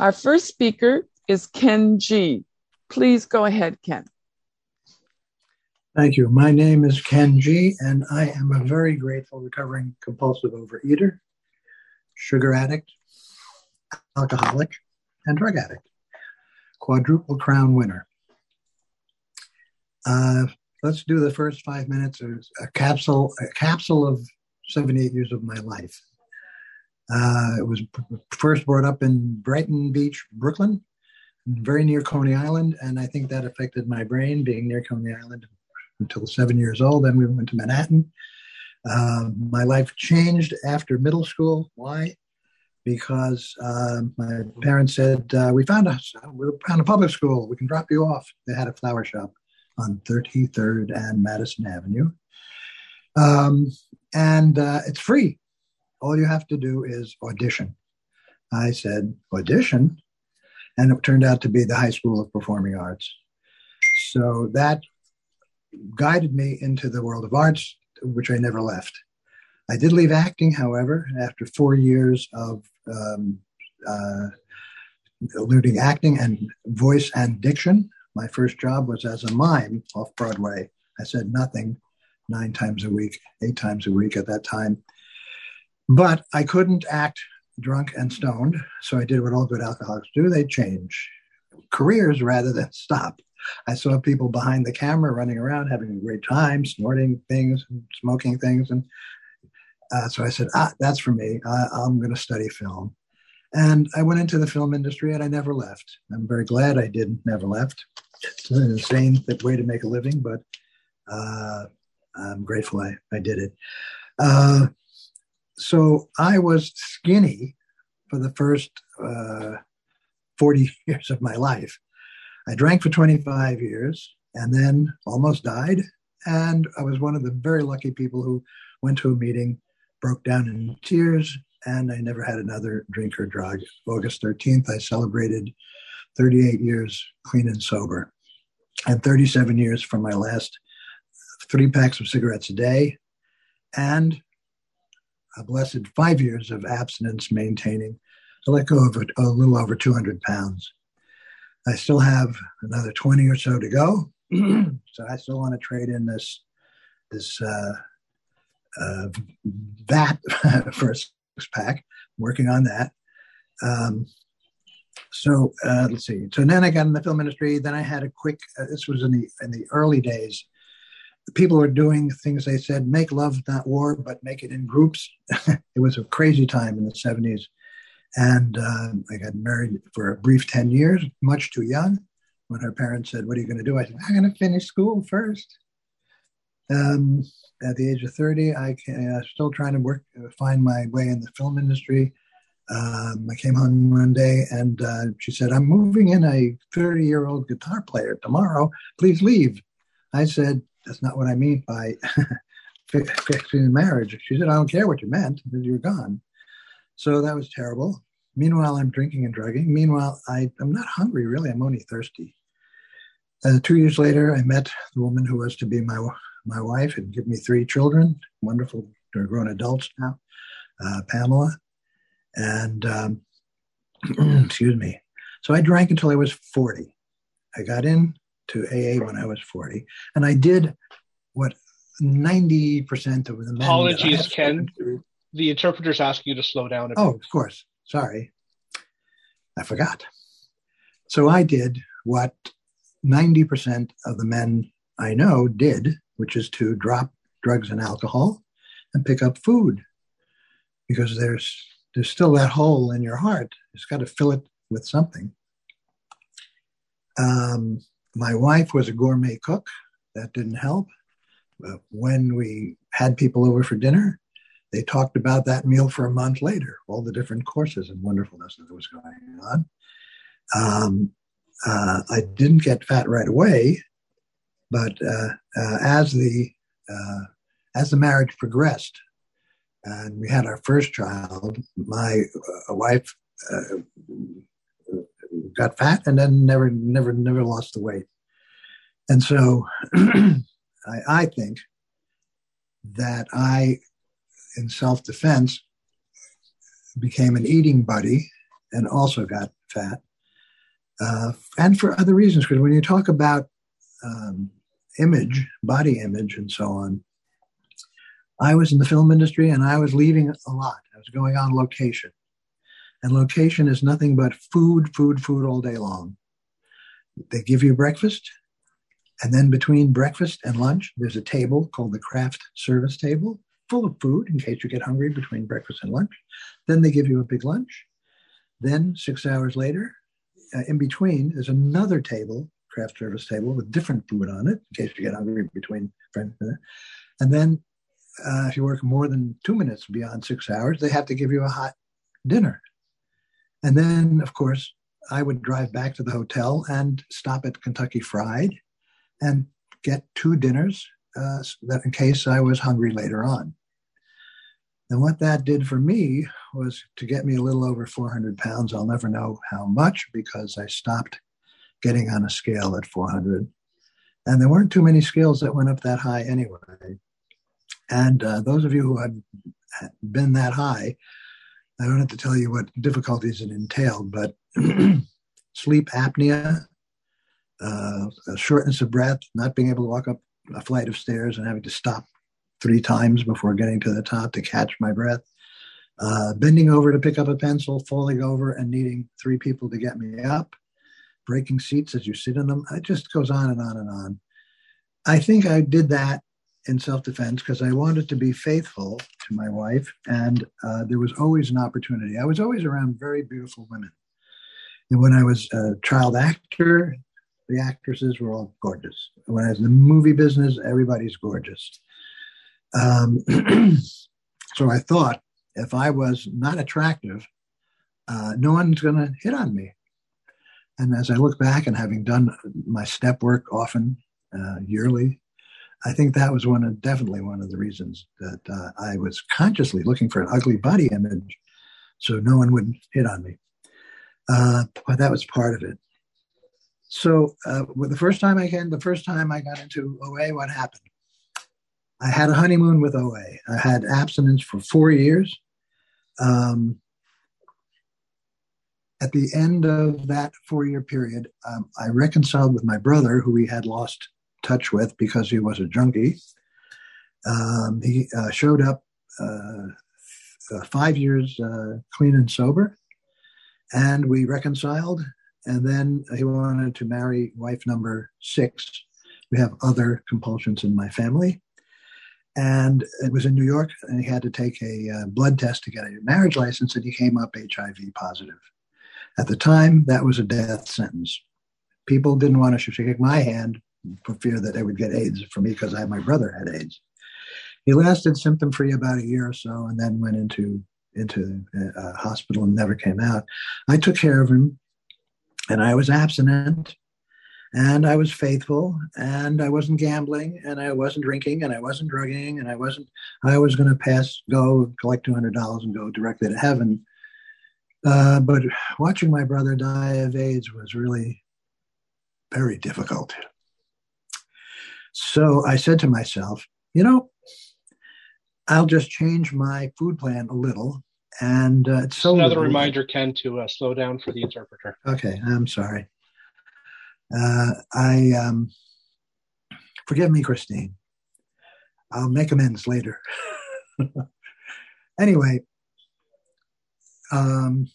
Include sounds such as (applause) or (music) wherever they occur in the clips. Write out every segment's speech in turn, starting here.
Our first speaker is Ken G. Please go ahead, Ken. Thank you. My name is Ken G, and I am a very grateful recovering compulsive overeater, sugar addict, alcoholic, and drug addict, quadruple crown winner. Uh, let's do the first five minutes of a capsule, a capsule of 78 years of my life. Uh, it was first brought up in Brighton Beach, Brooklyn, very near Coney Island, and I think that affected my brain being near Coney Island until seven years old. Then we went to Manhattan. Uh, my life changed after middle school. Why? Because uh, my parents said, uh, "We found us. We found a public school. We can drop you off." They had a flower shop on 33rd and Madison Avenue, um, and uh, it's free. All you have to do is audition. I said, "Audition," and it turned out to be the High School of Performing Arts. So that guided me into the world of arts, which I never left. I did leave acting, however, after four years of um, uh, eluding acting and voice and diction. My first job was as a mime off Broadway. I said nothing nine times a week, eight times a week at that time. But I couldn't act drunk and stoned, so I did what all good alcoholics do they change careers rather than stop. I saw people behind the camera running around having a great time, snorting things, and smoking things, and uh, so I said, ah, "That's for me. I, I'm going to study film." And I went into the film industry, and I never left. I'm very glad I didn't, never left. It's an insane way to make a living, but uh, I'm grateful I, I did it. Uh, so I was skinny for the first uh, 40 (laughs) years of my life. I drank for 25 years and then almost died. And I was one of the very lucky people who went to a meeting, broke down in tears, and I never had another drink or drug. August 13th, I celebrated 38 years clean and sober, and 37 years from my last three packs of cigarettes a day, and a blessed five years of abstinence maintaining. I let go of a, a little over 200 pounds. I still have another 20 or so to go. (clears throat) so I still want to trade in this this uh, uh, that (laughs) for a six pack. Working on that. Um, so uh, let's see. So then I got in the film industry. Then I had a quick. Uh, this was in the in the early days. People were doing things. They said, "Make love, not war, but make it in groups." (laughs) it was a crazy time in the seventies and uh, I got married for a brief 10 years, much too young. When her parents said, What are you going to do? I said, I'm going to finish school first. Um, at the age of 30, I am uh, still trying to work, uh, find my way in the film industry. Um, I came home one day and uh, she said, I'm moving in a 30 year old guitar player tomorrow. Please leave. I said, That's not what I mean by (laughs) fixing the marriage. She said, I don't care what you meant, you're gone. So that was terrible. Meanwhile, I'm drinking and drugging. Meanwhile, I, I'm not hungry, really. I'm only thirsty. Uh, two years later, I met the woman who was to be my my wife and give me three children, wonderful, they're grown adults now, uh, Pamela. And um, (clears throat) excuse me. So I drank until I was 40. I got in to AA when I was 40, and I did what 90% of the men. Apologies, Ken the interpreters ask you to slow down. oh, of course. Sorry. I forgot. So I did what 90% of the men I know did, which is to drop drugs and alcohol and pick up food because there's there's still that hole in your heart. It's got to fill it with something. Um, my wife was a gourmet cook. That didn't help. But when we had people over for dinner, they talked about that meal for a month later, all the different courses and wonderfulness that was going on. Um, uh, I didn't get fat right away, but uh, uh, as the uh, as the marriage progressed, and we had our first child, my uh, wife uh, got fat and then never, never, never lost the weight. And so, (clears throat) I, I think that I in self defense, became an eating buddy and also got fat, uh, and for other reasons. Because when you talk about um, image, body image, and so on, I was in the film industry and I was leaving a lot. I was going on location. And location is nothing but food, food, food all day long. They give you breakfast. And then between breakfast and lunch, there's a table called the craft service table, full of food in case you get hungry between breakfast and lunch. Then they give you a big lunch. Then, six hours later, uh, in between, there's another table, craft service table, with different food on it in case you get hungry between. And then, uh, if you work more than two minutes beyond six hours, they have to give you a hot dinner. And then, of course, I would drive back to the hotel and stop at Kentucky Fried and get two dinners uh, in case I was hungry later on. And what that did for me was to get me a little over 400 pounds. I'll never know how much because I stopped getting on a scale at 400. And there weren't too many scales that went up that high anyway. And uh, those of you who have been that high I don't have to tell you what difficulties it entailed, but (clears throat) sleep apnea, uh, shortness of breath, not being able to walk up a flight of stairs and having to stop three times before getting to the top to catch my breath, uh, bending over to pick up a pencil, falling over and needing three people to get me up, breaking seats as you sit in them. It just goes on and on and on. I think I did that in self defense because I wanted to be faithful to my wife, and uh, there was always an opportunity. I was always around very beautiful women. And when I was a child actor, the actresses were all gorgeous. When I was in the movie business, everybody's gorgeous. Um, (clears throat) so I thought if I was not attractive, uh, no one's going to hit on me. And as I look back and having done my step work often, uh, yearly, I think that was one of definitely one of the reasons that uh, I was consciously looking for an ugly body image, so no one would hit on me. Uh, but that was part of it. So uh, the first time I came, the first time I got into OA, what happened? I had a honeymoon with OA. I had abstinence for four years. Um, at the end of that four-year period, um, I reconciled with my brother, who we had lost touch with because he was a junkie. Um, he uh, showed up uh, uh, five years uh, clean and sober, and we reconciled. And then he wanted to marry wife number six. We have other compulsions in my family. And it was in New York, and he had to take a uh, blood test to get a marriage license, and he came up HIV positive. At the time, that was a death sentence. People didn't want to shake my hand for fear that I would get AIDS for me because I my brother had AIDS. He lasted symptom free about a year or so, and then went into into a uh, hospital and never came out. I took care of him, and I was abstinent, and I was faithful, and I wasn't gambling, and I wasn't drinking, and I wasn't drugging, and I wasn't. I was going to pass, go collect two hundred dollars, and go directly to heaven. Uh, but watching my brother die of AIDS was really very difficult. So I said to myself, you know, I'll just change my food plan a little. And uh, it's so another little. reminder, Ken, to uh, slow down for the interpreter. Okay, I'm sorry. Uh, I um, forgive me, Christine. I'll make amends later. (laughs) anyway, um,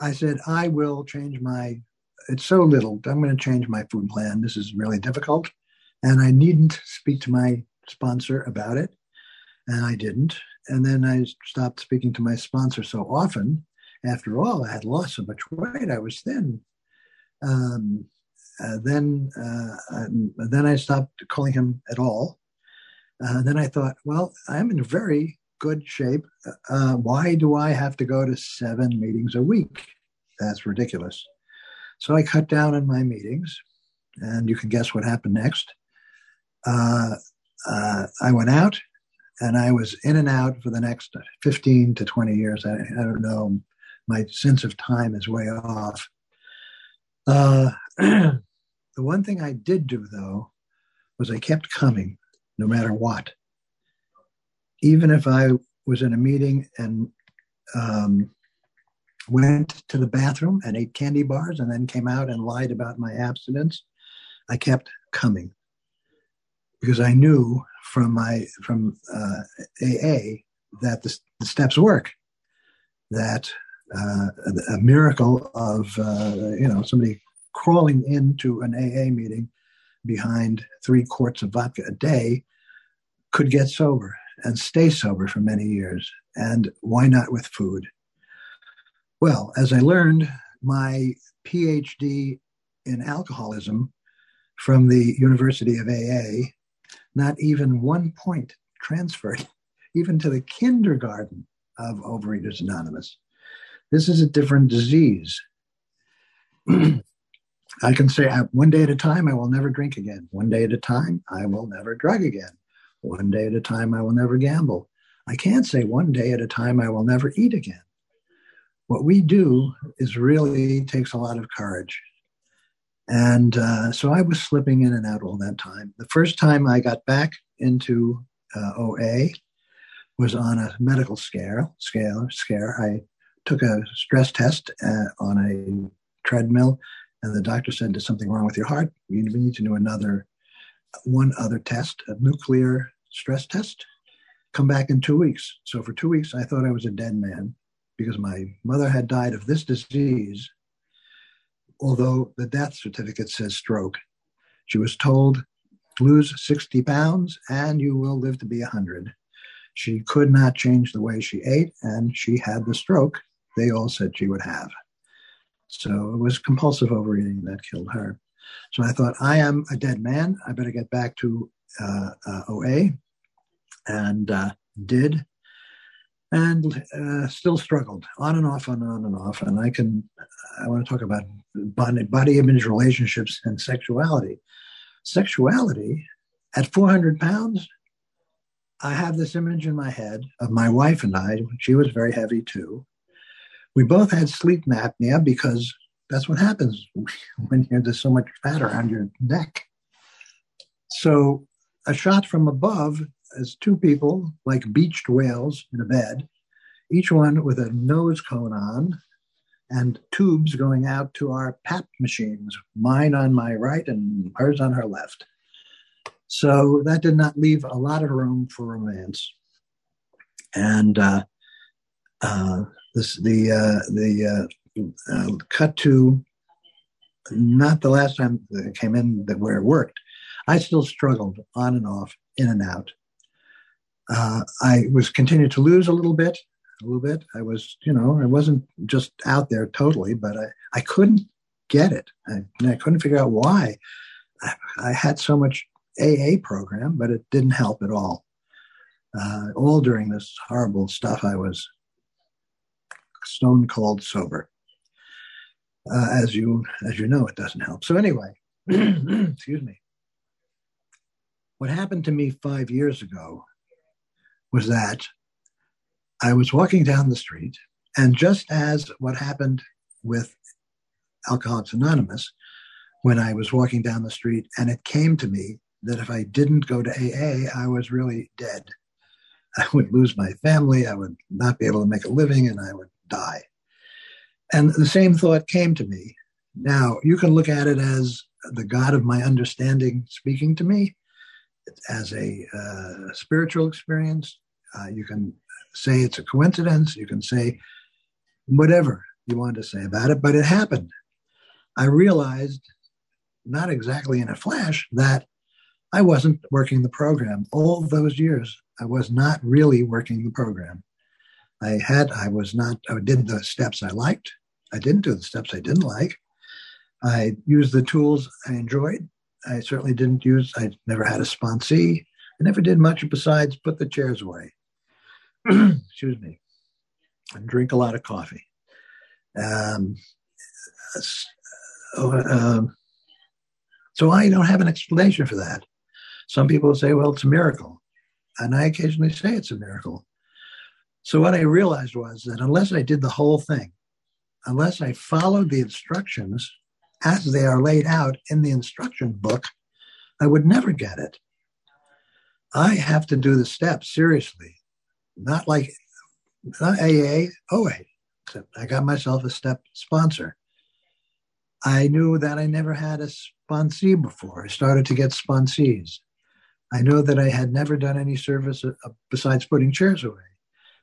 I said I will change my it's so little. I'm going to change my food plan. This is really difficult. And I needn't speak to my sponsor about it. And I didn't. And then I stopped speaking to my sponsor so often. After all, I had lost so much weight. I was thin. Um, uh, then, uh, um, then I stopped calling him at all. Uh, then I thought, well, I'm in very good shape. Uh, why do I have to go to seven meetings a week? That's ridiculous. So I cut down on my meetings, and you can guess what happened next. Uh, uh, I went out, and I was in and out for the next 15 to 20 years. I, I don't know. My sense of time is way off. Uh, (clears throat) the one thing I did do, though, was I kept coming no matter what. Even if I was in a meeting and um, went to the bathroom and ate candy bars and then came out and lied about my abstinence, I kept coming because I knew from my from uh, AA that the, the, steps work. That uh, a, miracle of uh, you know somebody crawling into an AA meeting behind three quarts of vodka a day could get sober and stay sober for many years. And why not with food? Well, as I learned, my PhD in alcoholism from the University of AA, not even one point transferred (laughs) even to the kindergarten of Overeaters Anonymous. This is a different disease. (clears throat) I can say uh, one day at a time, I will never drink again. One day at a time, I will never drug again. One day at a time, I will never gamble. I can't say one day at a time, I will never eat again what we do is really takes a lot of courage. And uh, so I was slipping in and out all that time. The first time I got back into uh, OA was on a medical scale. Scale scare. I took a stress test uh, on a treadmill, and the doctor said, "There's something wrong with your heart. We need to do another, one other test, a nuclear stress test. Come back in two weeks." So for two weeks, I thought I was a dead man because my mother had died of this disease, although the death certificate says stroke. She was told, lose 60 pounds and you will live to be 100. She could not change the way she ate, and she had the stroke they all said she would have. So it was compulsive overeating that killed her. So I thought, I am a dead man. I better get back to uh, uh, OA, and uh, did and uh, still struggled on and off and on and off. And I can, I want to talk about body, body image relationships and sexuality. Sexuality at 400 pounds, I have this image in my head of my wife and I. She was very heavy too. We both had sleep apnea because that's what happens (laughs) when you're, there's so much fat around your neck. So a shot from above as two people, like beached whales in a bed, each one with a nose cone on and tubes going out to our PAP machines, mine on my right and hers on her left. So that did not leave a lot of room for romance. And uh, uh, this, the uh, the uh, uh, cut to not the last time that came in that where it worked. I still struggled on and off, in and out. Uh, I was continued to lose a little bit, a little bit. I was, you know, I wasn't just out there totally, but I, I couldn't get it. I, I couldn't figure out why. I, I, had so much AA program, but it didn't help at all. Uh, all during this horrible stuff, I was stone cold sober. Uh, as you as you know, it doesn't help. So anyway, (clears throat) excuse me. What happened to me five years ago was that I was walking down the street, and just as what happened with Alcoholics Anonymous, when I was walking down the street, and it came to me that if I didn't go to AA, I was really dead. I would lose my family, I would not be able to make a living, and I would die. And the same thought came to me. Now, you can look at it as the God of my understanding speaking to me, as a uh, spiritual experience. Uh, you can say it's a coincidence. You can say whatever you want to say about it, but it happened. I realized, not exactly in a flash, that I wasn't working the program. All those years, I was not really working the program. I had, I was not, I did the steps I liked. I didn't do the steps I didn't like. I used the tools I enjoyed. I certainly didn't use, I never had a sponsee. I never did much besides put the chairs away. (clears throat) excuse me, and drink a lot of coffee. Um, so, um, so I don't have an explanation for that. Some people say, well, it's a miracle. And I occasionally say it's a miracle. So what I realized was that unless I did the whole thing, unless I followed the instructions as they are laid out in the instruction book, I would never get it. I have to do the steps seriously not like not AA, OA. Except I got myself a step sponsor. I knew that I never had a sponsee before. I started to get sponsees. I know that I had never done any service uh, besides putting chairs away.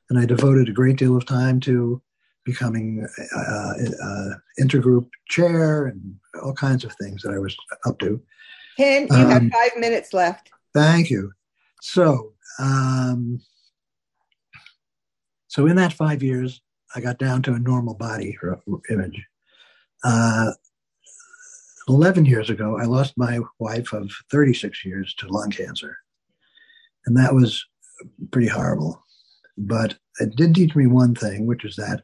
And I devoted a great deal of time to becoming uh, uh, intergroup chair and all kinds of things that I was up to. Ken, you um, have five minutes left. Thank you. So, um, so in that five years, I got down to a normal body image. Uh, 11 years ago, I lost my wife of 36 years to lung cancer. And that was pretty horrible. But it did teach me one thing, which is that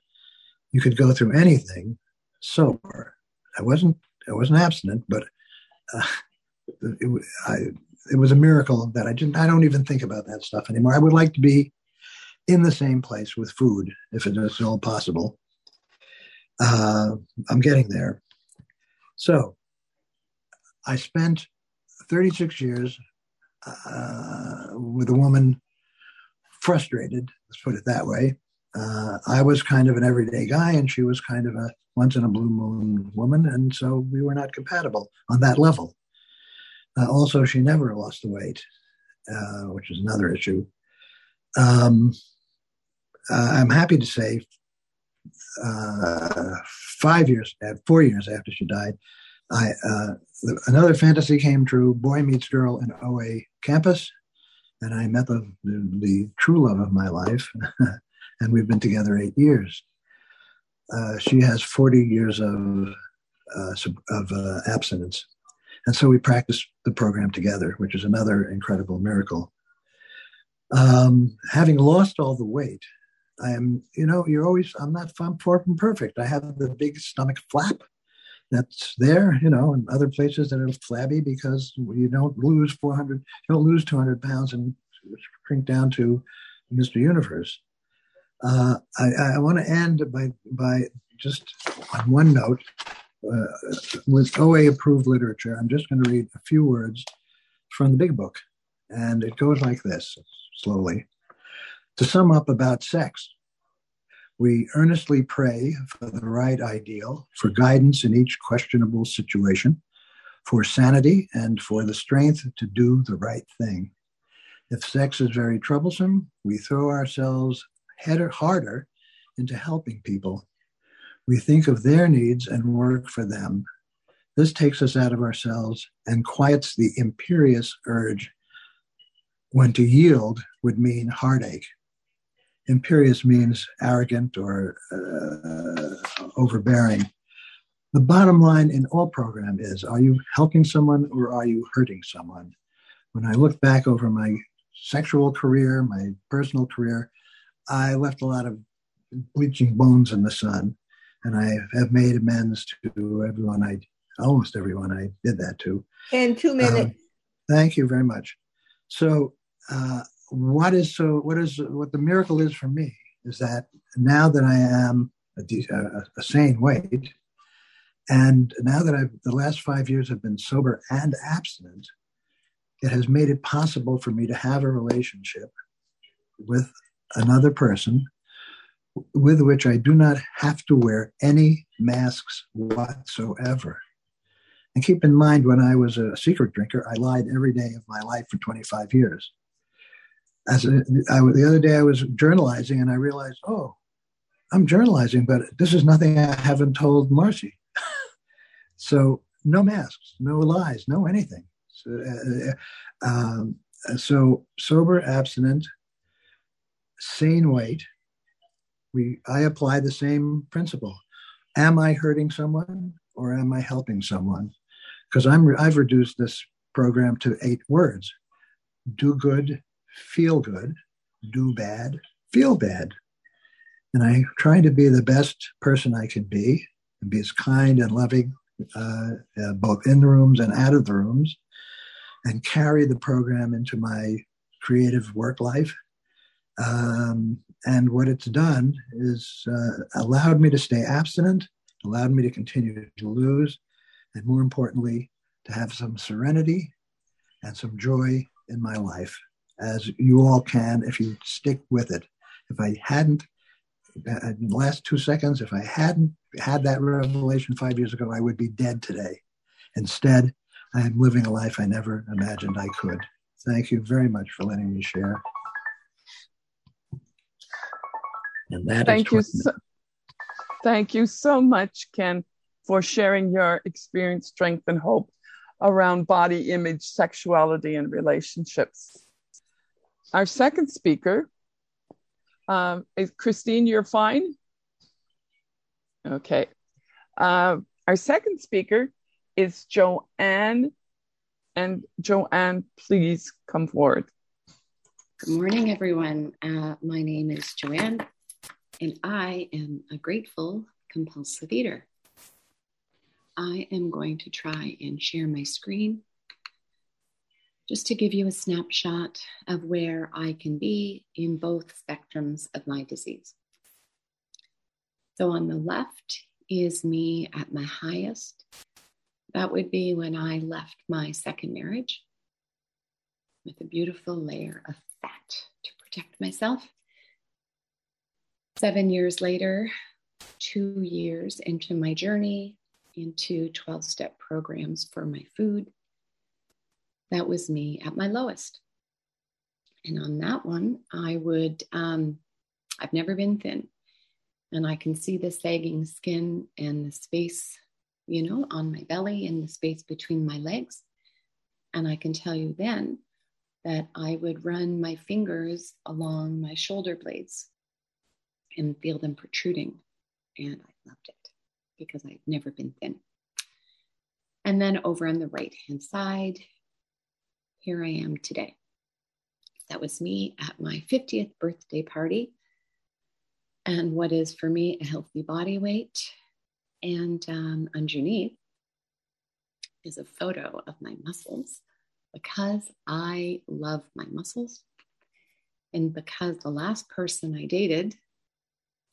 you could go through anything sober. I wasn't I wasn't abstinent, but uh, it, I, it was a miracle that I didn't. I don't even think about that stuff anymore. I would like to be in the same place with food if it is all possible. Uh, I'm getting there. So I spent 36 years uh, with a woman frustrated, let's put it that way. Uh, I was kind of an everyday guy, and she was kind of a once in a blue moon woman, and so we were not compatible on that level. Uh, also, she never lost the weight, uh, which is another issue. Um, uh, I'm happy to say, uh, five years, four years after she died, I uh, another fantasy came true. Boy meets girl in OA campus, and I met the, the, the true love of my life, (laughs) and we've been together eight years. Uh, she has 40 years of uh, of uh, abstinence, and so we practiced the program together, which is another incredible miracle. Um, having lost all the weight, I am, you know, you're always, I'm not I'm far from perfect. I have the big stomach flap that's there, you know, and other places that are flabby because you don't lose 400, you don't lose 200 pounds and shrink down to Mr. Universe. Uh, I, I want to end by, by just on one note uh, with OA approved literature. I'm just going to read a few words from the big book. And it goes like this slowly. To sum up about sex, we earnestly pray for the right ideal, for guidance in each questionable situation, for sanity, and for the strength to do the right thing. If sex is very troublesome, we throw ourselves header harder into helping people. We think of their needs and work for them. This takes us out of ourselves and quiets the imperious urge when to yield would mean heartache imperious means arrogant or uh, overbearing. The bottom line in all program is are you helping someone or are you hurting someone? When I look back over my sexual career, my personal career, I left a lot of bleaching bones in the sun. And I have made amends to everyone I, almost everyone I did that to. And two minutes. Um, thank you very much. So uh, what is so what is what the miracle is for me is that now that I am a, a, a sane weight, and now that I've the last five years have been sober and abstinent, it has made it possible for me to have a relationship with another person with which I do not have to wear any masks whatsoever. And keep in mind, when I was a secret drinker, I lied every day of my life for 25 years as a, I, the other day I was journalizing and I realized, oh, I'm journalizing, but this is nothing I haven't told Marcy. (laughs) so no masks, no lies, no anything. So, uh, uh, um, so sober, abstinent, sane weight. We I apply the same principle. Am I hurting someone or am I helping someone? Because I'm I've reduced this program to eight words: do good, feel good, do bad, feel bad. And I try to be the best person I can be and be as kind and loving, uh, uh, both in the rooms and out of the rooms, and carry the program into my creative work life. Um, and what it's done is uh, allowed me to stay abstinent, allowed me to continue to lose, and more importantly, to have some serenity and some joy in my life as you all can if you stick with it. If I hadn't uh, in the last two seconds, if I hadn't had that revelation five years ago, I would be dead today. Instead, I am living a life I never imagined I could. Thank you very much for letting me share. And that thank you. So, thank you so much, Ken, for sharing your experience, strength, and hope around body image, sexuality, and relationships. Our second speaker um, is Christine. You're fine. Okay. Uh, our second speaker is Joanne. And Joanne, please come forward. Good morning, everyone. Uh, my name is Joanne, and I am a grateful compulsive eater. I am going to try and share my screen just to give you a snapshot of where I can be in both spectrums of my disease. So, on the left is me at my highest. That would be when I left my second marriage with a beautiful layer of fat to protect myself. Seven years later, two years into my journey, into 12 step programs for my food. That was me at my lowest. And on that one, I would, um, I've never been thin. And I can see the sagging skin and the space, you know, on my belly and the space between my legs. And I can tell you then that I would run my fingers along my shoulder blades and feel them protruding. And I loved it because I've never been thin. And then over on the right hand side, here I am today. That was me at my 50th birthday party. And what is for me a healthy body weight. And um, underneath is a photo of my muscles because I love my muscles. And because the last person I dated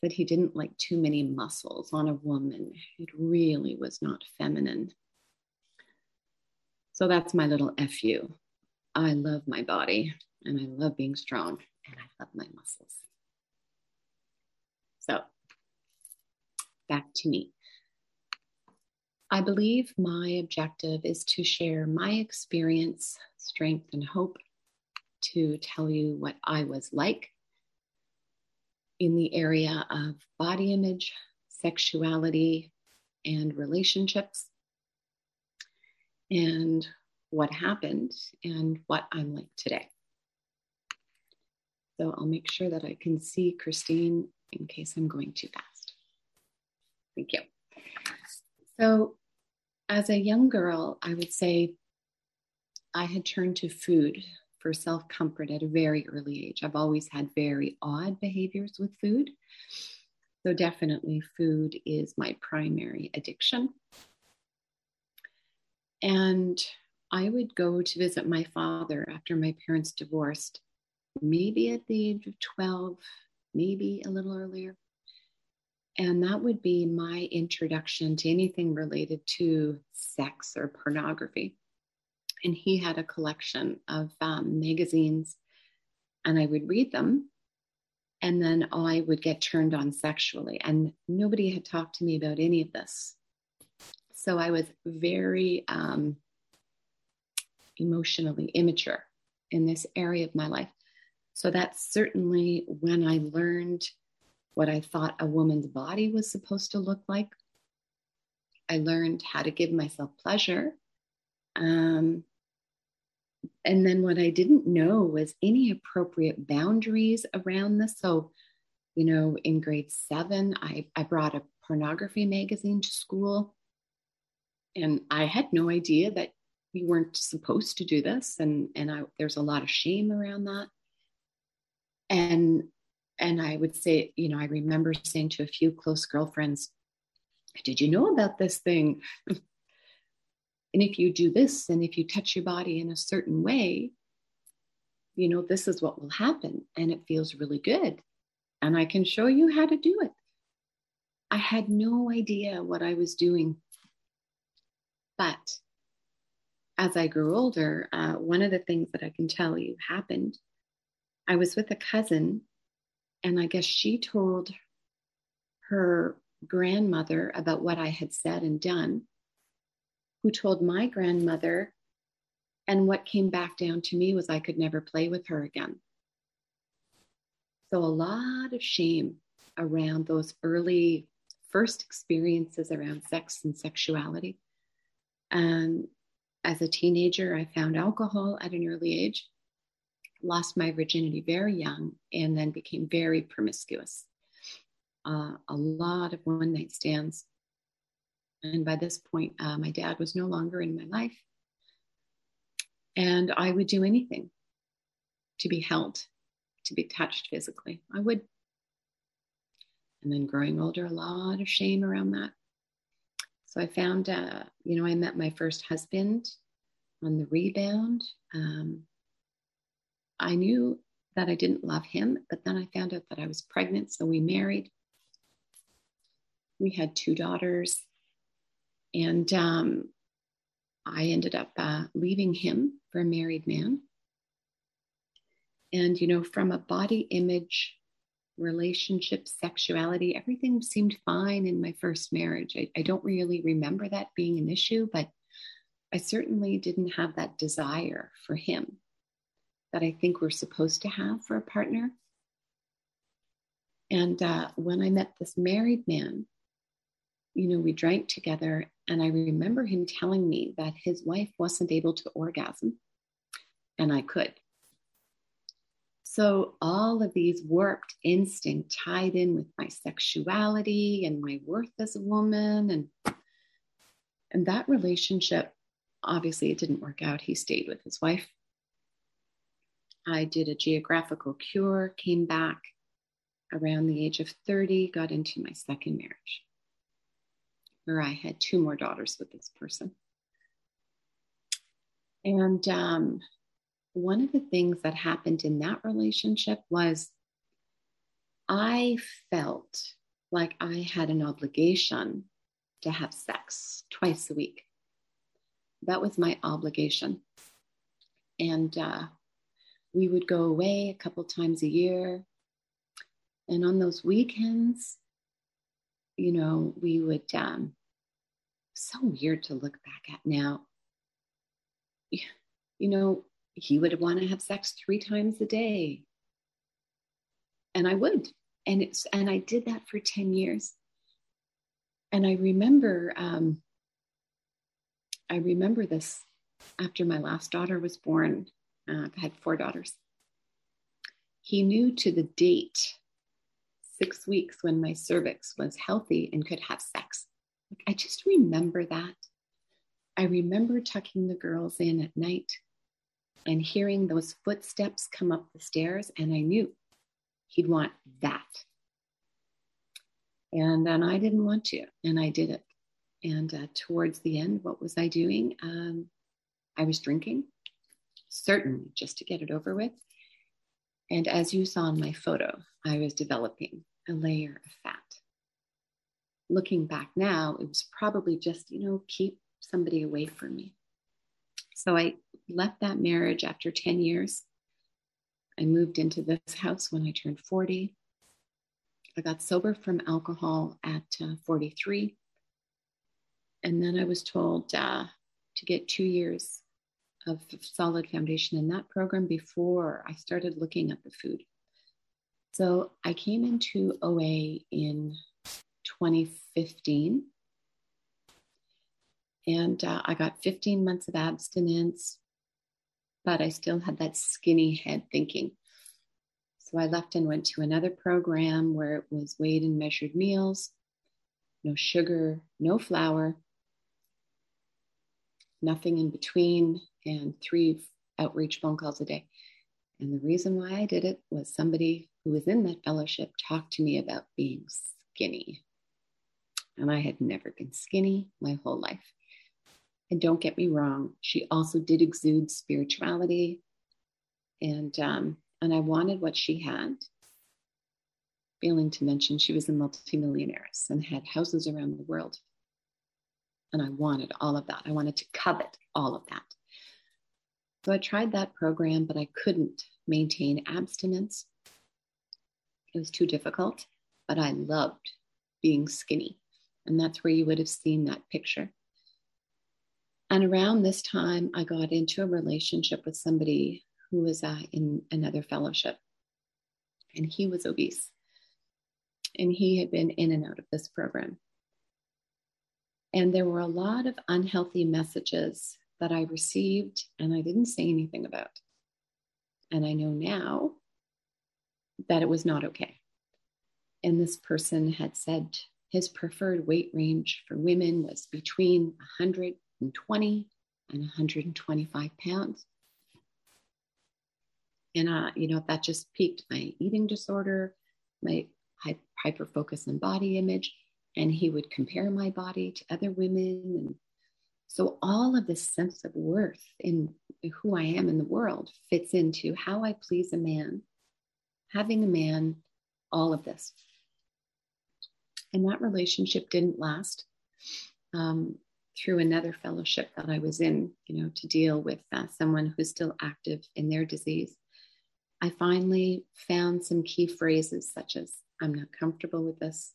that he didn't like too many muscles on a woman. It really was not feminine. So that's my little FU. I love my body and I love being strong and I love my muscles. So back to me. I believe my objective is to share my experience, strength, and hope to tell you what I was like in the area of body image, sexuality, and relationships, and what happened and what I'm like today. So I'll make sure that I can see Christine in case I'm going too fast. Thank you. So, as a young girl, I would say I had turned to food for self comfort at a very early age. I've always had very odd behaviors with food. So, definitely, food is my primary addiction. And I would go to visit my father after my parents divorced, maybe at the age of 12, maybe a little earlier. And that would be my introduction to anything related to sex or pornography and he had a collection of um, magazines, and I would read them. And then I would get turned on sexually, and nobody had talked to me about any of this. So I was very um, emotionally immature in this area of my life. So that's certainly when I learned what I thought a woman's body was supposed to look like. I learned how to give myself pleasure. Um, and then what I didn't know was any appropriate boundaries around this. So, you know, in grade seven, I, I brought a pornography magazine to school. And I had no idea that we weren't supposed to do this. And, and I, there's a lot of shame around that. And, and I would say, you know, I remember saying to a few close girlfriends, did you know about this thing? (laughs) And if you do this and if you touch your body in a certain way, you know, this is what will happen. And it feels really good. And I can show you how to do it. I had no idea what I was doing. But as I grew older, uh, one of the things that I can tell you happened I was with a cousin, and I guess she told her grandmother about what I had said and done, who told my grandmother. And what came back down to me was I could never play with her again. So, a lot of shame around those early first experiences around sex and sexuality. And as a teenager, I found alcohol at an early age, lost my virginity very young, and then became very promiscuous. Uh, a lot of one night stands. And by this point, uh, my dad was no longer in my life. And I would do anything to be held, to be touched physically. I would. And then growing older, a lot of shame around that. So I found, uh, you know, I met my first husband on the rebound. Um, I knew that I didn't love him, but then I found out that I was pregnant. So we married. We had two daughters. And um, I ended up uh, leaving him for a married man. And, you know, from a body image, relationship, sexuality, everything seemed fine in my first marriage. I, I don't really remember that being an issue, but I certainly didn't have that desire for him that I think we're supposed to have for a partner. And uh, when I met this married man, you know, we drank together, and I remember him telling me that his wife wasn't able to orgasm, and I could. So all of these warped instinct tied in with my sexuality and my worth as a woman and and that relationship obviously it didn't work out. He stayed with his wife. I did a geographical cure, came back around the age of 30, got into my second marriage where I had two more daughters with this person. And um, one of the things that happened in that relationship was I felt like I had an obligation to have sex twice a week. That was my obligation. And uh, we would go away a couple times a year. And on those weekends, you know, we would, um, so weird to look back at now. You know, he would want to have sex three times a day. And I would. And it's and I did that for 10 years. And I remember um, I remember this after my last daughter was born. Uh, I had four daughters. He knew to the date six weeks when my cervix was healthy and could have sex. Like, I just remember that. I remember tucking the girls in at night and hearing those footsteps come up the stairs, and I knew he'd want that. And then I didn't want to, and I did it. And uh, towards the end, what was I doing? Um, I was drinking, certainly just to get it over with. And as you saw in my photo, I was developing a layer of fat. Looking back now, it was probably just, you know, keep somebody away from me. So I left that marriage after 10 years. I moved into this house when I turned 40. I got sober from alcohol at uh, 43. And then I was told uh, to get two years of solid foundation in that program before I started looking at the food. So I came into OA in 2015. And uh, I got 15 months of abstinence, but I still had that skinny head thinking. So I left and went to another program where it was weighed and measured meals, no sugar, no flour, nothing in between, and three outreach phone calls a day. And the reason why I did it was somebody who was in that fellowship talked to me about being skinny. And I had never been skinny my whole life. And don't get me wrong, she also did exude spirituality. And, um, and I wanted what she had. Failing to mention, she was a multimillionaire and had houses around the world. And I wanted all of that. I wanted to covet all of that. So I tried that program, but I couldn't maintain abstinence. It was too difficult, but I loved being skinny. And that's where you would have seen that picture. And around this time, I got into a relationship with somebody who was uh, in another fellowship. And he was obese. And he had been in and out of this program. And there were a lot of unhealthy messages that I received and I didn't say anything about. And I know now that it was not okay. And this person had said his preferred weight range for women was between 120 and 125 pounds. And, uh, you know, that just piqued my eating disorder, my hyper focus on body image. And he would compare my body to other women. And so all of this sense of worth in who I am in the world fits into how I please a man, having a man, all of this. And that relationship didn't last. Um, through another fellowship that I was in, you know, to deal with uh, someone who's still active in their disease, I finally found some key phrases such as, I'm not comfortable with this.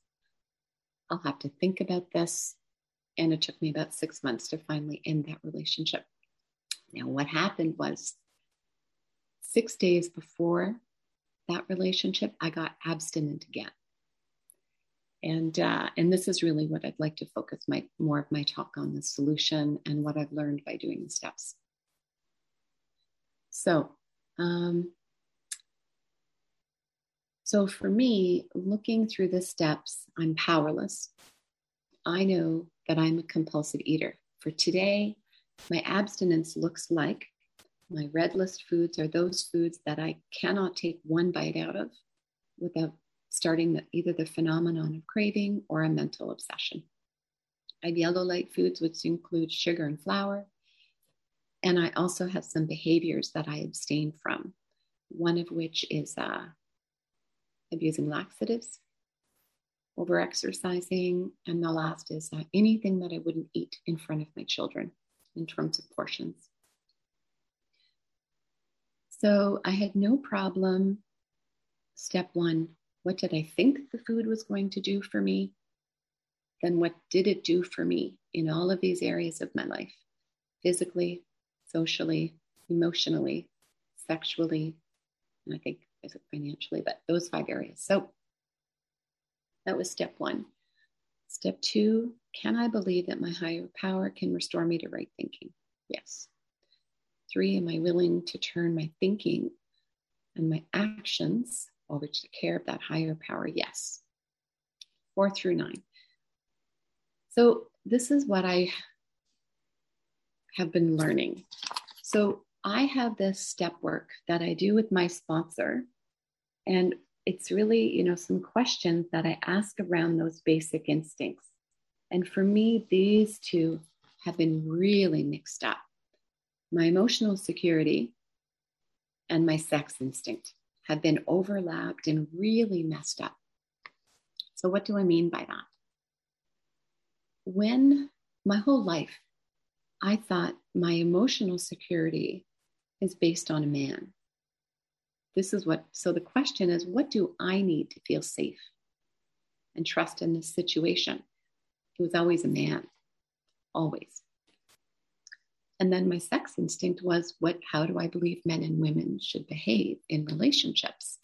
I'll have to think about this. And it took me about six months to finally end that relationship. Now, what happened was six days before that relationship, I got abstinent again. And, uh, and this is really what I'd like to focus my, more of my talk on the solution and what I've learned by doing the steps. So, um, so for me, looking through the steps, I'm powerless. I know that I'm a compulsive eater. For today, my abstinence looks like my red list foods are those foods that I cannot take one bite out of without starting the, either the phenomenon of craving or a mental obsession. I have yellow light foods, which include sugar and flour. And I also have some behaviors that I abstain from, one of which is uh, abusing laxatives, over exercising, and the last is uh, anything that I wouldn't eat in front of my children in terms of portions. So I had no problem. Step one what did I think the food was going to do for me? Then what did it do for me in all of these areas of my life? Physically, socially, emotionally, sexually, and I think financially, but those five areas. So that was step one. Step two, can I believe that my higher power can restore me to right thinking? Yes. Three, am I willing to turn my thinking and my actions over to the care of that higher power? Yes. Four through nine. So, this is what I have been learning. So, I have this step work that I do with my sponsor, and it's really, you know, some questions that I ask around those basic instincts. And for me, these two have been really mixed up my emotional security and my sex instinct have been overlapped and really messed up. So, what do I mean by that? When my whole life, I thought my emotional security is based on a man. This is what, so the question is, what do I need to feel safe and trust in this situation? It was always a man, always. And then my sex instinct was what how do I believe men and women should behave in relationships?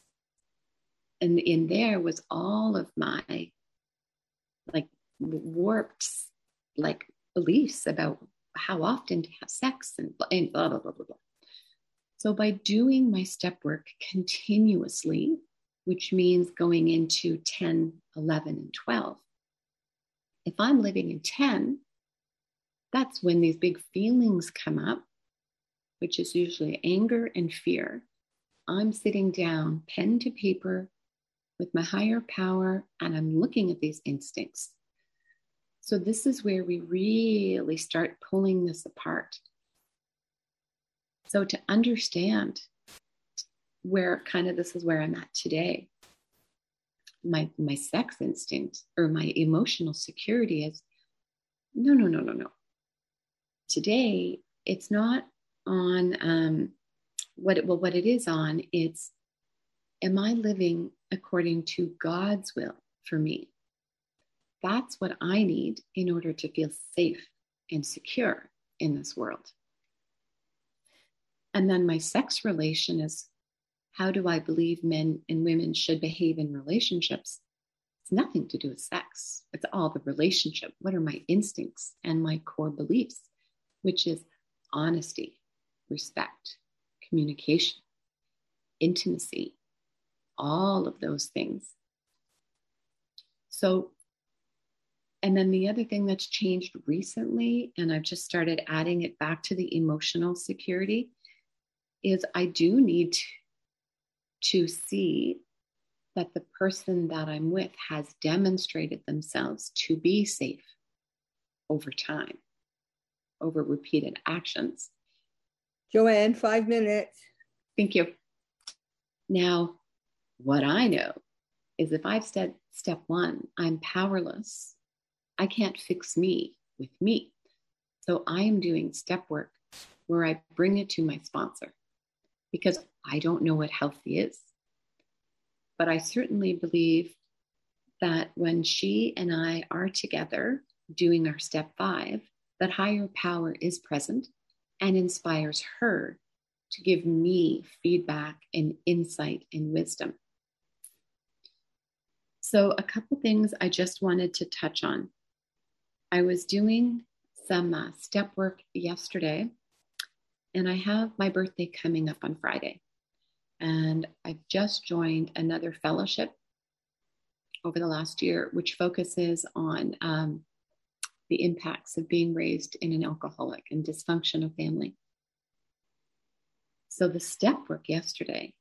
And in there was all of my like warped like beliefs about how often to have sex and, and blah blah blah blah blah. So by doing my step work continuously, which means going into 10, 11, and 12, if I'm living in 10, that's when these big feelings come up, which is usually anger and fear. I'm sitting down, pen to paper, with my higher power, and I'm looking at these instincts. So, this is where we really start pulling this apart. So, to understand where kind of this is where I'm at today, my, my sex instinct or my emotional security is no, no, no, no, no today it's not on um, what it, well what it is on it's am i living according to god's will for me that's what I need in order to feel safe and secure in this world. And then my sex relation is how do I believe men and women should behave in relationships? It's nothing to do with sex. It's all the relationship. What are my instincts and my core beliefs, which is honesty, respect, communication, intimacy, all of those things. So, and then the other thing that's changed recently, and I've just started adding it back to the emotional security, is I do need to see that the person that I'm with has demonstrated themselves to be safe over time, over repeated actions. Joanne, five minutes. Thank you. Now, what I know is if I've said step one, I'm powerless, I can't fix me with me. So I am doing step work where I bring it to my sponsor because I don't know what healthy is. But I certainly believe that when she and I are together doing our step five, that higher power is present and inspires her to give me feedback and insight and wisdom. So, a couple things I just wanted to touch on. I was doing some uh, step work yesterday and I have my birthday coming up on Friday. And I've just joined another fellowship over the last year, which focuses on um, the impacts of being raised in an alcoholic and dysfunctional family. So, the step work yesterday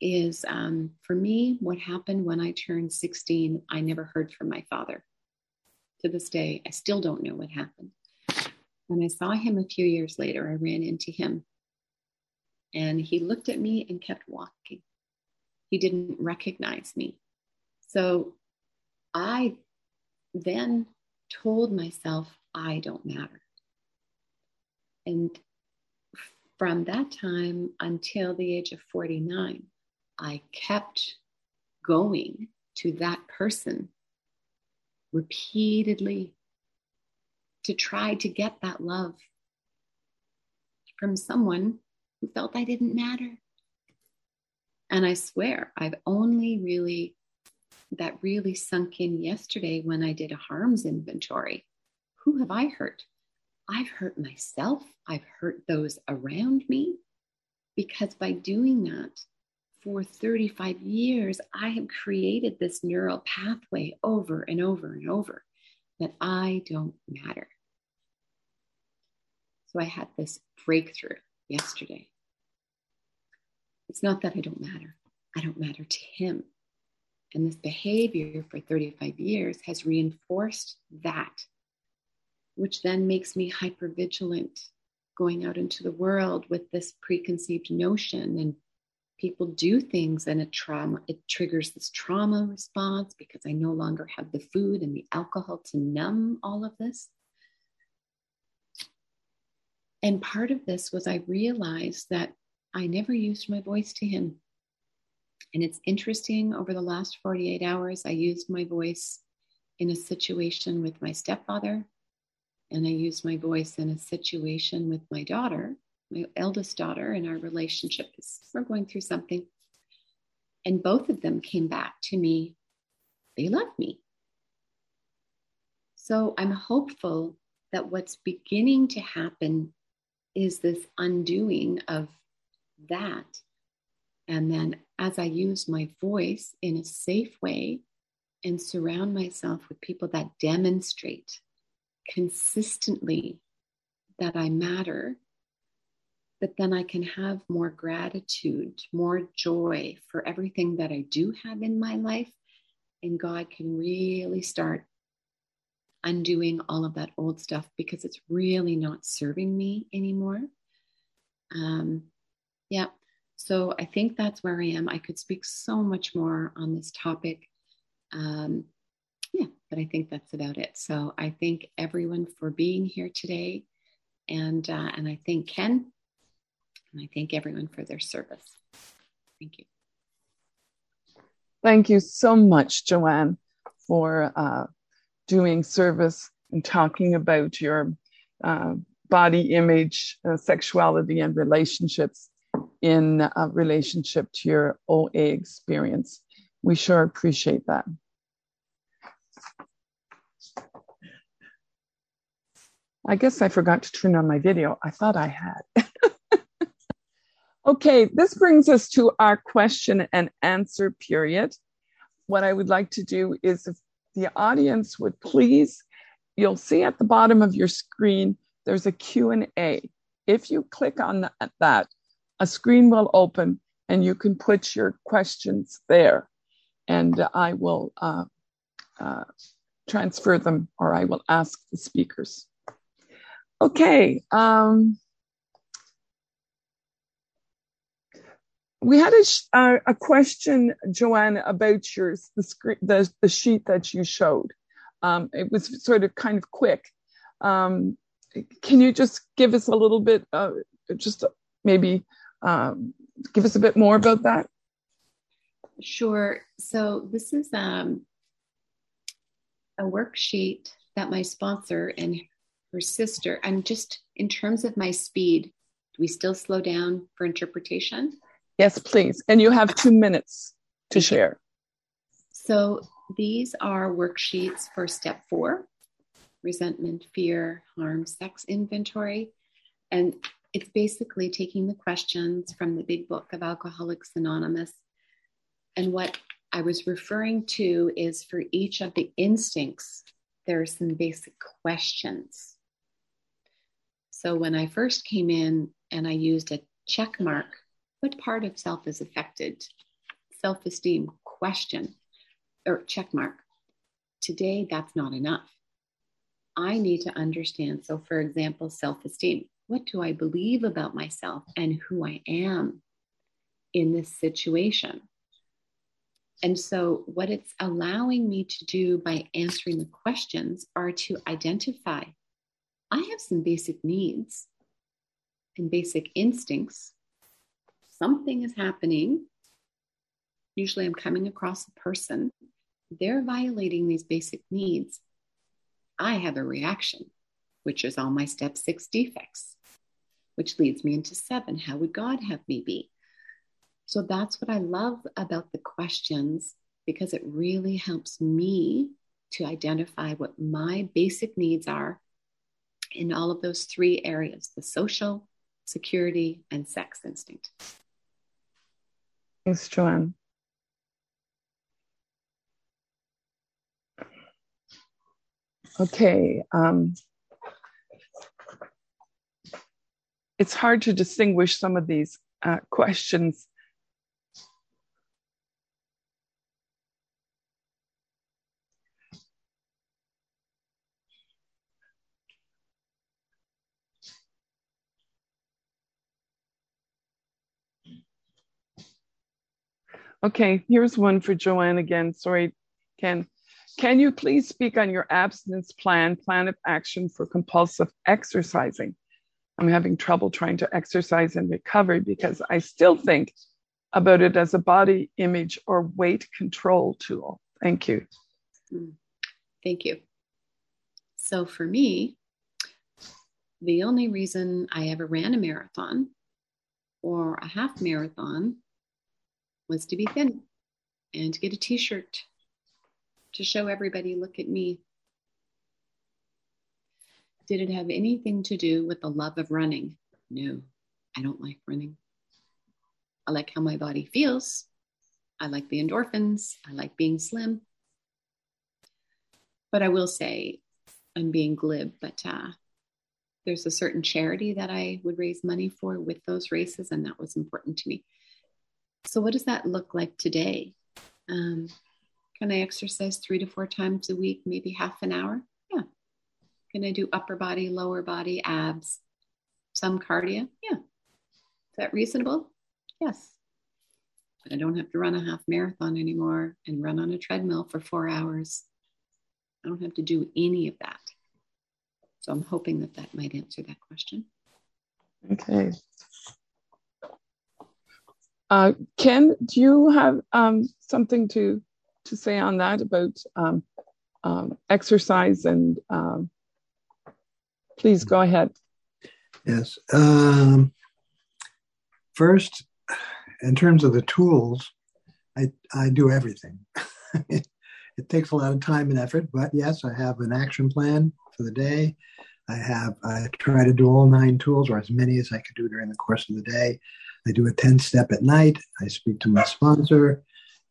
is um, for me, what happened when I turned 16, I never heard from my father. To this day, I still don't know what happened. When I saw him a few years later, I ran into him and he looked at me and kept walking. He didn't recognize me. So I then told myself, I don't matter. And from that time until the age of 49, I kept going to that person repeatedly to try to get that love from someone who felt I didn't matter. And I swear, I've only really, that really sunk in yesterday when I did a harms inventory. Who have I hurt? I've hurt myself. I've hurt those around me. Because by doing that for 35 years, I have created this neural pathway over and over and over that I don't matter. So I had this breakthrough yesterday. It's not that I don't matter, I don't matter to him. And this behavior for 35 years has reinforced that, which then makes me hyper vigilant going out into the world with this preconceived notion and people do things and it trauma it triggers this trauma response because i no longer have the food and the alcohol to numb all of this and part of this was I realized that I never used my voice to him. And it's interesting, over the last 48 hours, I used my voice in a situation with my stepfather, and I used my voice in a situation with my daughter, my eldest daughter, and our relationship is we're going through something. And both of them came back to me, they love me. So I'm hopeful that what's beginning to happen is this undoing of that. And then as I use my voice in a safe way and surround myself with people that demonstrate consistently that I matter, that then I can have more gratitude, more joy for everything that I do have in my life. And God can really start undoing all of that old stuff because it's really not serving me anymore. Um, yeah. So I think that's where I am. I could speak so much more on this topic. Um, yeah, but I think that's about it. So I thank everyone for being here today. And, uh, and I thank Ken and I thank everyone for their service. Thank you. Thank you so much, Joanne, for uh, doing service and talking about your uh, body image, uh, sexuality, and relationships in uh, relationship to your OA experience. We sure appreciate that. I guess I forgot to turn on my video. I thought I had. (laughs) okay, this brings us to our question and answer period. What I would like to do is if the audience would please, you'll see at the bottom of your screen, there's a Q&A. If you click on that, a screen will open and you can put your questions there and I will uh, uh, transfer them or I will ask the speakers. Okay. Um, we had a, a question, Joanne, about your the, screen, the the sheet that you showed. Um, it was sort of kind of quick. Um, can you just give us a little bit, uh, just maybe um, give us a bit more about that? Sure. So this is um, a worksheet that my sponsor and her sister, and just in terms of my speed, do we still slow down for interpretation? Yes, please. And you have two minutes to share. So these are worksheets for step four resentment, fear, harm, sex inventory. And it's basically taking the questions from the big book of Alcoholics Anonymous. And what I was referring to is for each of the instincts, there are some basic questions. So when I first came in and I used a check mark, what part of self is affected? Self esteem, question, or check mark. Today, that's not enough. I need to understand. So, for example, self esteem. What do I believe about myself and who I am in this situation? And so, what it's allowing me to do by answering the questions are to identify I have some basic needs and basic instincts. Something is happening. Usually, I'm coming across a person, they're violating these basic needs. I have a reaction, which is all my step six defects, which leads me into seven. How would God have me be? So that's what I love about the questions because it really helps me to identify what my basic needs are in all of those three areas the social, security, and sex instinct. Thanks, Joanne. Okay. Um, it's hard to distinguish some of these uh, questions Okay, here's one for Joanne again. Sorry, Ken. Can you please speak on your abstinence plan, plan of action for compulsive exercising? I'm having trouble trying to exercise and recovery because I still think about it as a body image or weight control tool. Thank you. Hmm. Thank you. So for me, the only reason I ever ran a marathon or a half marathon was to be thin and get a t shirt to show everybody, look at me. Did it have anything to do with the love of running? No, I don't like running. I like how my body feels. I like the endorphins. I like being slim. But I will say, I'm being glib, but uh, there's a certain charity that I would raise money for with those races, and that was important to me. So, what does that look like today? Um, can I exercise three to four times a week, maybe half an hour? Yeah. Can I do upper body, lower body, abs, some cardio? Yeah. Is that reasonable? Yes. I don't have to run a half marathon anymore and run on a treadmill for four hours. I don't have to do any of that. So I'm hoping that that might answer that question. Okay. Uh, Ken, do you have um, something to to say on that about um, um, exercise and um, please go ahead. Yes. Um, first, in terms of the tools, I, I do everything. (laughs) it, takes a lot of time and effort, but yes, I have an action plan for the day. I have I try to do all nine tools or as many as I could do during the course of the day. I do a 10 step at night. I speak to my sponsor.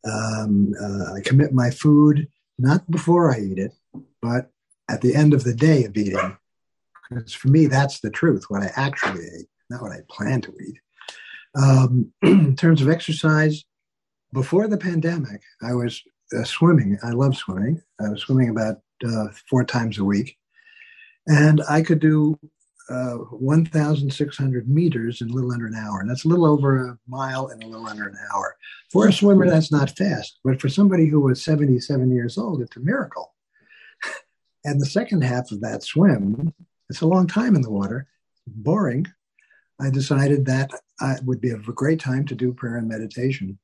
Um, uh, I commit my food, not before I eat it, but at the end of the day of eating. Because for me, that's the truth, what I actually ate, not what I plan to eat. Um, (clears throat) in terms of exercise, before the pandemic, I was uh, swimming. I love swimming. I was swimming about uh, four times a week. And I could do uh, 1,600 meters in a little under an hour. And that's a little over a mile in a little under an hour. For a swimmer, that's not fast. But for somebody who was 77 years old, it's a miracle. (laughs) and the second half of that swim, it's a long time in the water, boring. I decided that it would be a great time to do prayer and meditation.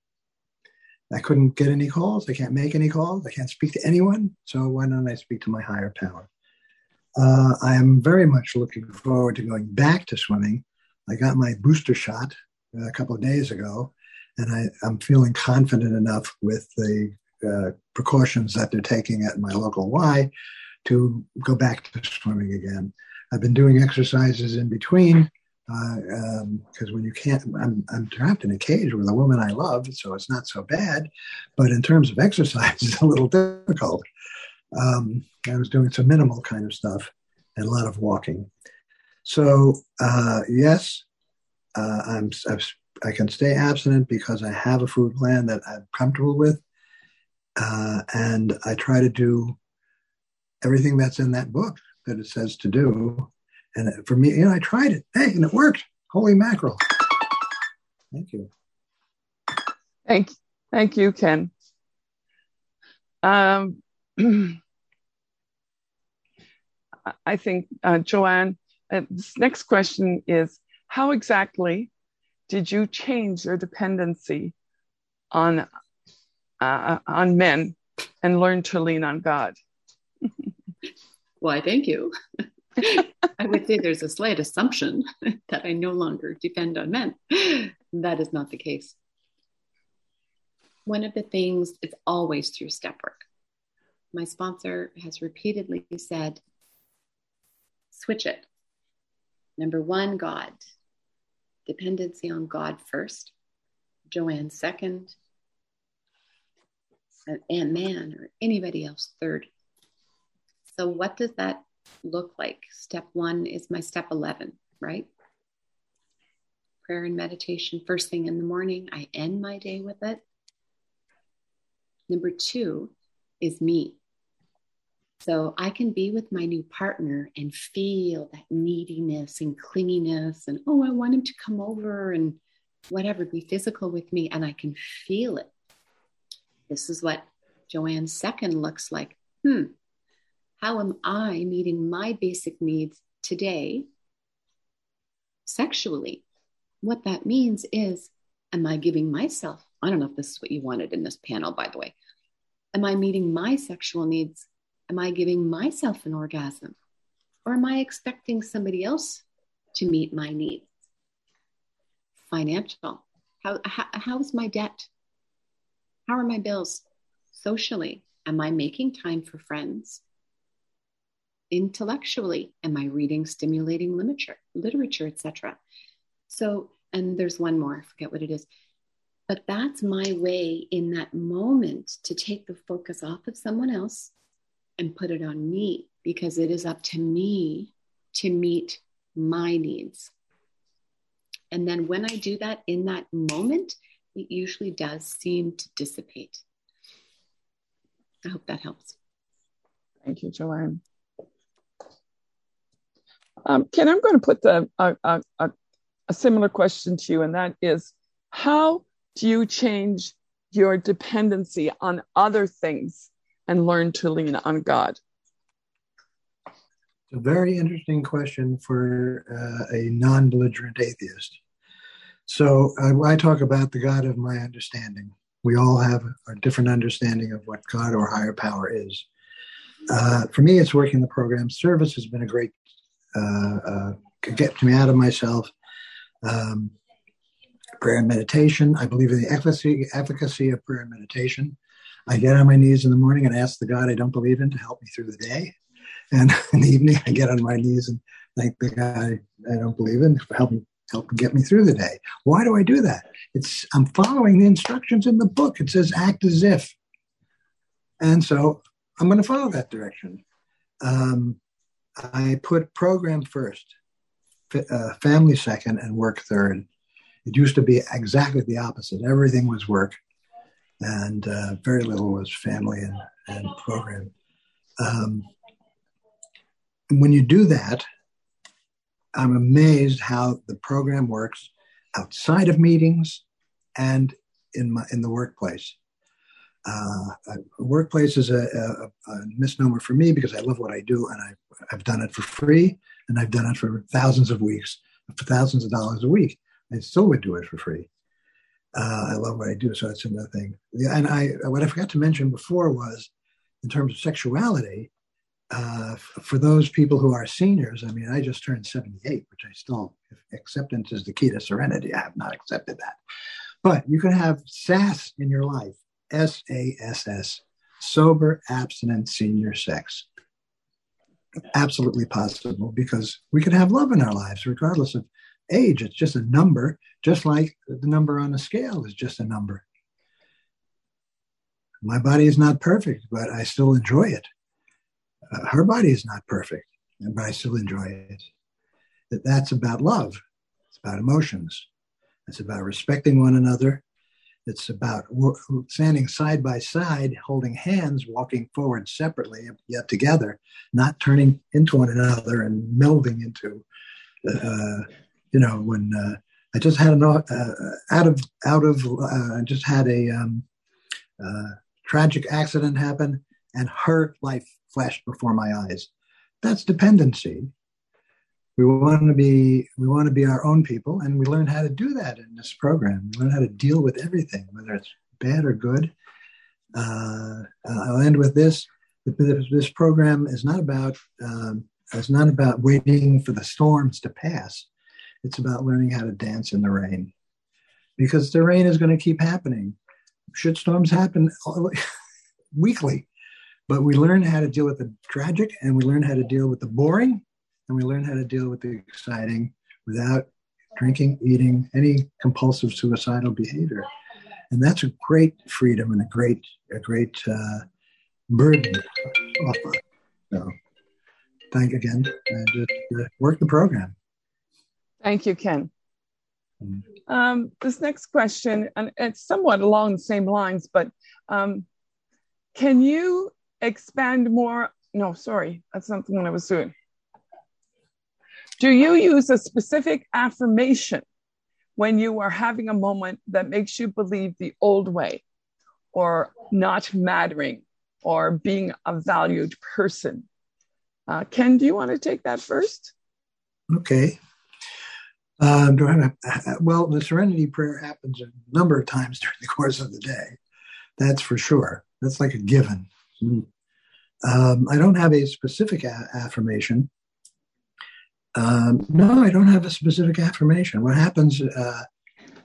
I couldn't get any calls. I can't make any calls. I can't speak to anyone. So why don't I speak to my higher power? Uh, I am very much looking forward to going back to swimming. I got my booster shot a couple of days ago, and I, am feeling confident enough with the uh, precautions that they're taking at my local Y to go back to swimming again. I've been doing exercises in between because uh, um, when you can't, I'm, I'm trapped in a cage with a woman I love, so it's not so bad. But in terms of exercise, (laughs) it's a little difficult. Um, I was doing some minimal kind of stuff and a lot of walking. So uh, yes, uh, I'm, I've, i can stay abstinent because I have a food plan that I'm comfortable with, uh, and I try to do everything that's in that book that it says to do. And for me, you know, I tried it, hey, and it worked. Holy mackerel! Thank you. Thank, thank you, Ken. Um, (clears throat) I think, uh, Joanne, uh, this next question is How exactly did you change your dependency on, uh, on men and learn to lean on God? (laughs) Why, thank you. (laughs) I would say there's a slight assumption (laughs) that I no longer depend on men. That is not the case. One of the things is always through step work. My sponsor has repeatedly said switch it. Number one, God. Dependency on God first. Joanne second. And man or anybody else third. So, what does that look like? Step one is my step 11, right? Prayer and meditation first thing in the morning. I end my day with it. Number two is me. So I can be with my new partner and feel that neediness and clinginess and, oh, I want him to come over and whatever, be physical with me. And I can feel it. This is what Joanne's second looks like. Hmm, how am I meeting my basic needs today sexually? What that means is, am I giving myself, I don't know if this is what you wanted in this panel, by the way. Am I meeting my sexual needs Am I giving myself an orgasm? Or am I expecting somebody else to meet my needs? Financial. How, how, how's my debt? How are my bills? Socially, am I making time for friends? Intellectually, am I reading stimulating literature, literature, etc.? So, and there's one more, I forget what it is. But that's my way in that moment to take the focus off of someone else and put it on me because it is up to me to meet my needs. And then when I do that in that moment, it usually does seem to dissipate. I hope that helps. Thank you, Joanne. Um, Ken, I'm going to put the, a, a, a similar question to you, and that is how do you change your dependency on other things and learn to lean on God? A very interesting question for uh, a non belligerent atheist. So I talk about the God of my understanding. We all have a different understanding of what God or higher power is. uh, for me, it's working the program. Service has been a great uh, uh, get me out of myself. Um, prayer and meditation. I believe in the efficacy, efficacy of prayer and meditation. I get on my knees in the morning and ask the God I don't believe in to help me through the day. And (laughs) in the evening, I get on my knees and thank the God I don't believe in for helping help get me through the day. Why do I do that? It's I'm following the instructions in the book. It says act as if, and so I'm going to follow that direction. Um, I put program first, uh, family second, and work third. It used to be exactly the opposite. Everything was work, and uh, very little was family and, and program. Um, when you do that, I'm amazed how the program works outside of meetings and in my in the workplace. Uh, workplace is a, a, a, misnomer for me because I love what I do and I've, I've done it for free and I've done it for thousands of weeks, for thousands of dollars a week. I still would do it for free. Uh, I love what I do, so that's another thing. And I what I forgot to mention before was in terms of sexuality. Uh, for those people who are seniors, I mean, I just turned 78, which I still, acceptance is the key to serenity. I have not accepted that. But you can have SAS in your life, S A S S, sober, abstinent, senior sex. Absolutely possible because we can have love in our lives regardless of age. It's just a number, just like the number on a scale is just a number. My body is not perfect, but I still enjoy it. Uh, her body is not perfect, but I still enjoy it. That that's about love. It's about emotions. It's about respecting one another. It's about standing side by side, holding hands, walking forward separately, yet together, not turning into one another and melding into uh, you know, when uh, I just had an uh, out of out of uh, just had a um, uh, tragic accident happen, and her life flashed before my eyes. That's dependency. We want to be we want to be our own people, and we learn how to do that in this program. We learn how to deal with everything, whether it's bad or good. Uh, I'll end with this. This program is not about um, it's not about waiting for the storms to pass. It's about learning how to dance in the rain because the rain is going to keep happening. Shitstorms happen (laughs) weekly, but we learn how to deal with the tragic and we learn how to deal with the boring and we learn how to deal with the exciting without drinking, eating, any compulsive suicidal behavior. And that's a great freedom and a great, a great uh, burden. So, thank again, and just uh, work the program. Thank you, Ken. Um, this next question, and it's somewhat along the same lines, but um, can you expand more? No, sorry, that's something that I was doing. Do you use a specific affirmation when you are having a moment that makes you believe the old way or not mattering or being a valued person? Uh, Ken, do you want to take that first? Okay. Um, (laughs) well, the serenity prayer happens a number of times (laughs) during the course of the day. That's for sure. That's like a given. Um, I don't have a specific a- affirmation. Um, no, I don't have a specific affirmation. What happens uh,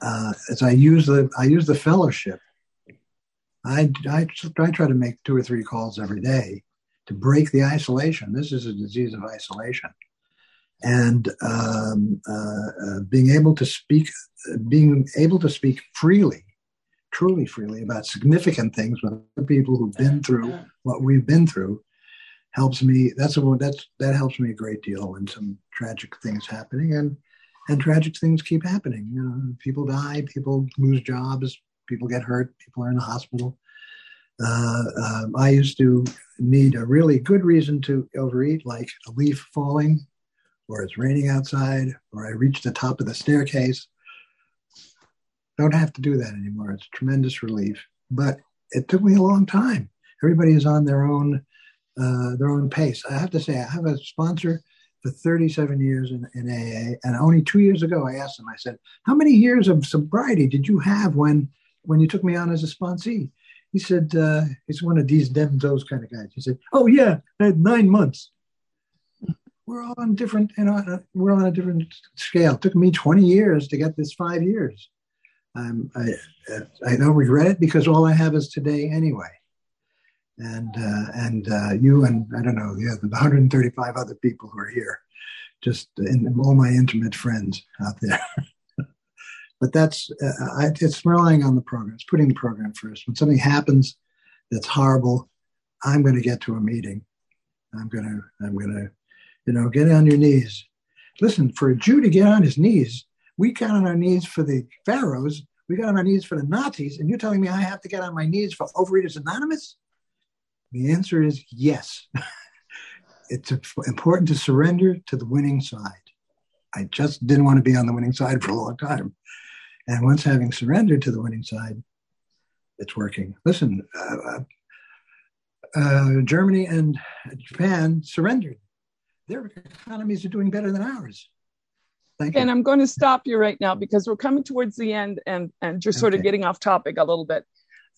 uh, is I use the I use the fellowship. I, I I try to make two or three calls every day to break the isolation. This is a disease of isolation and um, uh, uh, being able to speak, being able to speak freely, truly freely about significant things with people who've been through what we've been through, helps me. That's a, that's that helps me a great deal when some tragic things happening and and tragic things keep happening. You know, people die, people lose jobs, people get hurt, people are in the hospital. Uh, um, I used to need a really good reason to overeat, like a leaf falling or it's raining outside, or I reach the top of the staircase. Don't have to do that anymore. It's tremendous relief. But it took me a long time. Everybody is on their own uh, their own pace. I have to say, I have a sponsor for 37 years in, in AA, and only two years ago, I asked him. I said, "How many years of sobriety did you have when when you took me on as a sponsee?" he said, uh, he's one of these them those kind of guys. He said, "Oh yeah, I had nine months." We're all on different, you know, we're on a different scale. It took me 20 years to get this five years. Um, I I don't regret it because all I have is today anyway. And uh, and uh, you and I don't know, yeah, the 135 other people who are here, just in, all my intimate friends out there. (laughs) but that's uh, I, it's relying on the program. It's putting the program first. When something happens that's horrible, I'm going to get to a meeting. I'm going to I'm going to you know get on your knees. Listen, for a Jew to get on his knees, we got on our knees for the pharaohs. We got on our knees for the Nazis, and you're telling me I have to get on my knees for Overeaters Anonymous? The answer is yes. (laughs) it's important to surrender to the winning side. I just didn't want to be on the winning side for a long time. And once having surrendered to the winning side, it's working. Listen, uh, uh, uh, Germany and Japan surrendered. Their economies are doing better than ours. Thank you. And I'm going to stop you right now because we're coming towards the end and, and you're sort okay. of getting off topic a little bit.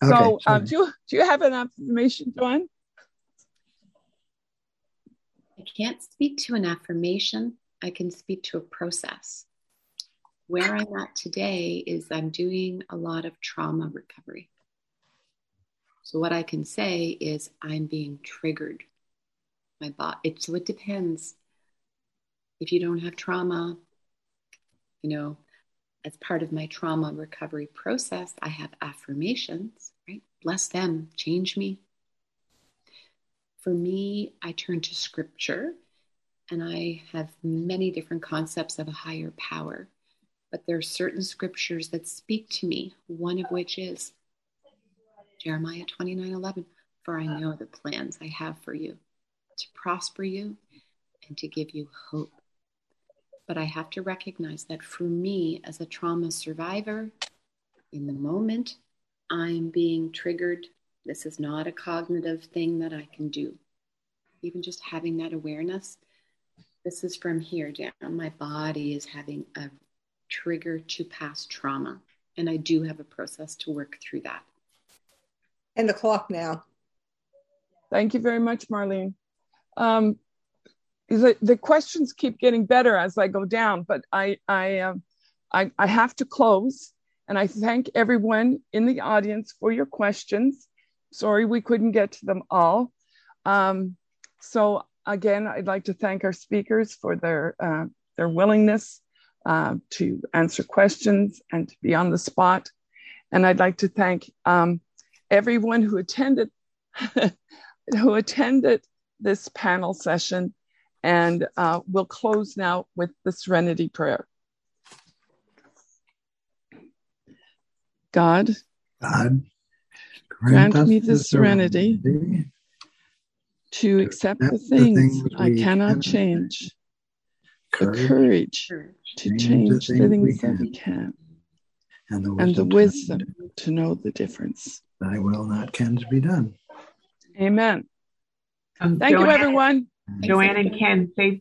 So, okay, uh, do, you, do you have an affirmation, Joanne? I can't speak to an affirmation. I can speak to a process where I'm at today is I'm doing a lot of trauma recovery. So what I can say is I'm being triggered. My body. It, so it depends. If you don't have trauma, you know, as part of my trauma recovery process, I have affirmations. Right, bless them, change me. For me, I turn to scripture, and I have many different concepts of a higher power but there are certain scriptures that speak to me, one of which is Jeremiah 29 11. For I know the plans I have for you to prosper you and to give you hope. But I have to recognize that for me, as a trauma survivor, in the moment, I'm being triggered. This is not a cognitive thing that I can do. Even just having that awareness, this is from here down. My body is having a trigger to past trauma. And I do have a process to work through that. And the clock now. Thank you very much, Marlene. Um, the, the questions keep getting better as I go down, but I, I, um, I, I have to close. And I thank everyone in the audience for your questions. Sorry we couldn't get to them all. Um, so again, I'd like to thank our speakers for their uh, their willingness uh, to answer questions and to be on the spot. And I'd like to thank um, everyone who attended (laughs) who attended this panel session. And uh, we'll close now with the Serenity Prayer. God, God grant, grant me the, the serenity, serenity to accept the things, the things I cannot change, courage, the courage to change the things that we can, and the wisdom, and the wisdom to, to know the difference. Thy will not can be done. Amen. Um, Thank Joanne, you, everyone. Joanne and Ken, say